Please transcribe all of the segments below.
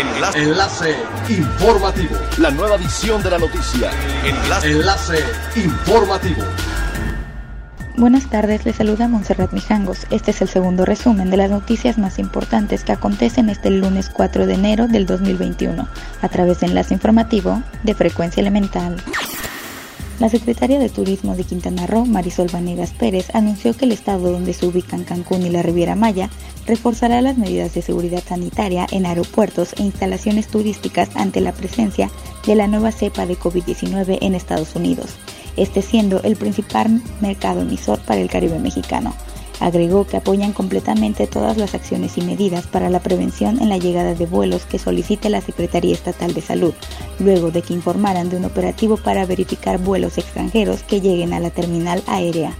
Enlace. Enlace informativo. La nueva edición de la noticia. Enlace. Enlace informativo. Buenas tardes, les saluda Montserrat Mijangos. Este es el segundo resumen de las noticias más importantes que acontecen este lunes 4 de enero del 2021, a través de enlace informativo de Frecuencia Elemental. La secretaria de Turismo de Quintana Roo, Marisol Vanegas Pérez, anunció que el estado donde se ubican Cancún y la Riviera Maya reforzará las medidas de seguridad sanitaria en aeropuertos e instalaciones turísticas ante la presencia de la nueva cepa de COVID-19 en Estados Unidos, este siendo el principal mercado emisor para el Caribe mexicano. Agregó que apoyan completamente todas las acciones y medidas para la prevención en la llegada de vuelos que solicite la Secretaría Estatal de Salud, luego de que informaran de un operativo para verificar vuelos extranjeros que lleguen a la terminal aérea.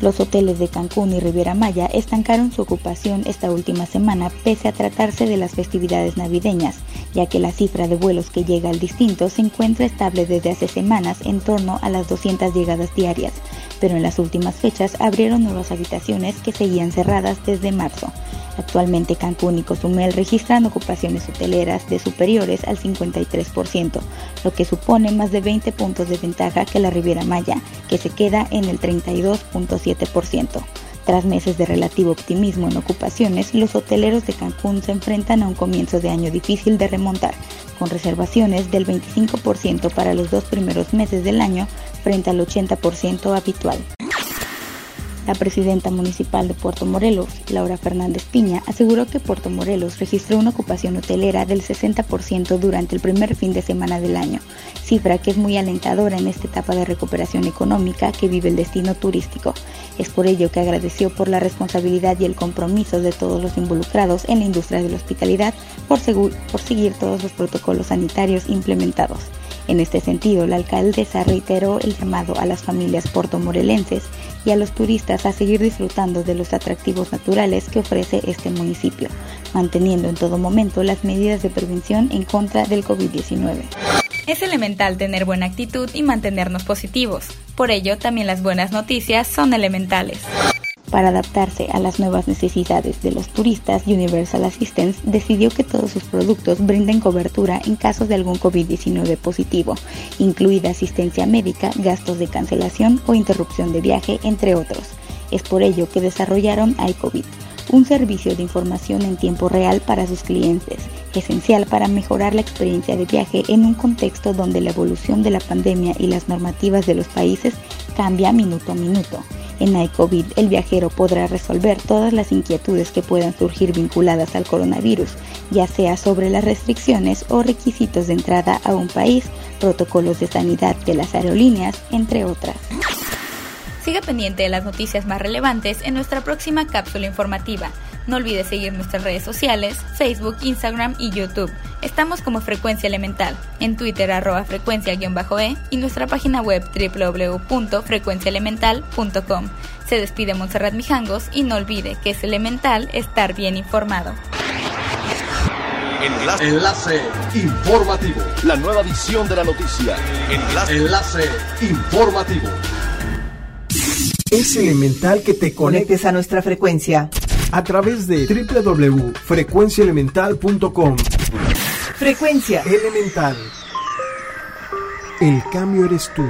Los hoteles de Cancún y Riviera Maya estancaron su ocupación esta última semana pese a tratarse de las festividades navideñas, ya que la cifra de vuelos que llega al distinto se encuentra estable desde hace semanas en torno a las 200 llegadas diarias, pero en las últimas fechas abrieron nuevas habitaciones que seguían cerradas desde marzo. Actualmente Cancún y Cozumel registran ocupaciones hoteleras de superiores al 53%, lo que supone más de 20 puntos de ventaja que la Riviera Maya, que se queda en el 32.7%. Tras meses de relativo optimismo en ocupaciones, los hoteleros de Cancún se enfrentan a un comienzo de año difícil de remontar, con reservaciones del 25% para los dos primeros meses del año frente al 80% habitual. La presidenta municipal de Puerto Morelos, Laura Fernández Piña, aseguró que Puerto Morelos registró una ocupación hotelera del 60% durante el primer fin de semana del año, cifra que es muy alentadora en esta etapa de recuperación económica que vive el destino turístico. Es por ello que agradeció por la responsabilidad y el compromiso de todos los involucrados en la industria de la hospitalidad por, por seguir todos los protocolos sanitarios implementados. En este sentido, la alcaldesa reiteró el llamado a las familias portomorelenses y a los turistas a seguir disfrutando de los atractivos naturales que ofrece este municipio, manteniendo en todo momento las medidas de prevención en contra del COVID-19. Es elemental tener buena actitud y mantenernos positivos. Por ello, también las buenas noticias son elementales. Para adaptarse a las nuevas necesidades de los turistas, Universal Assistance decidió que todos sus productos brinden cobertura en caso de algún COVID-19 positivo, incluida asistencia médica, gastos de cancelación o interrupción de viaje, entre otros. Es por ello que desarrollaron iCovid, un servicio de información en tiempo real para sus clientes, esencial para mejorar la experiencia de viaje en un contexto donde la evolución de la pandemia y las normativas de los países cambia minuto a minuto. En iCovid, el viajero podrá resolver todas las inquietudes que puedan surgir vinculadas al coronavirus, ya sea sobre las restricciones o requisitos de entrada a un país, protocolos de sanidad de las aerolíneas, entre otras. Siga pendiente de las noticias más relevantes en nuestra próxima cápsula informativa. No olvide seguir nuestras redes sociales, Facebook, Instagram y YouTube. Estamos como Frecuencia Elemental, en Twitter arroba frecuencia-e y nuestra página web www.frecuenciaelemental.com. Se despide Montserrat Mijangos y no olvide que es elemental estar bien informado. Enlace. Enlace informativo. La nueva edición de la noticia. Enlace. Enlace informativo. Es elemental que te conectes a nuestra frecuencia a través de www.frecuenciaelemental.com. Frecuencia Elemental. El cambio eres tú.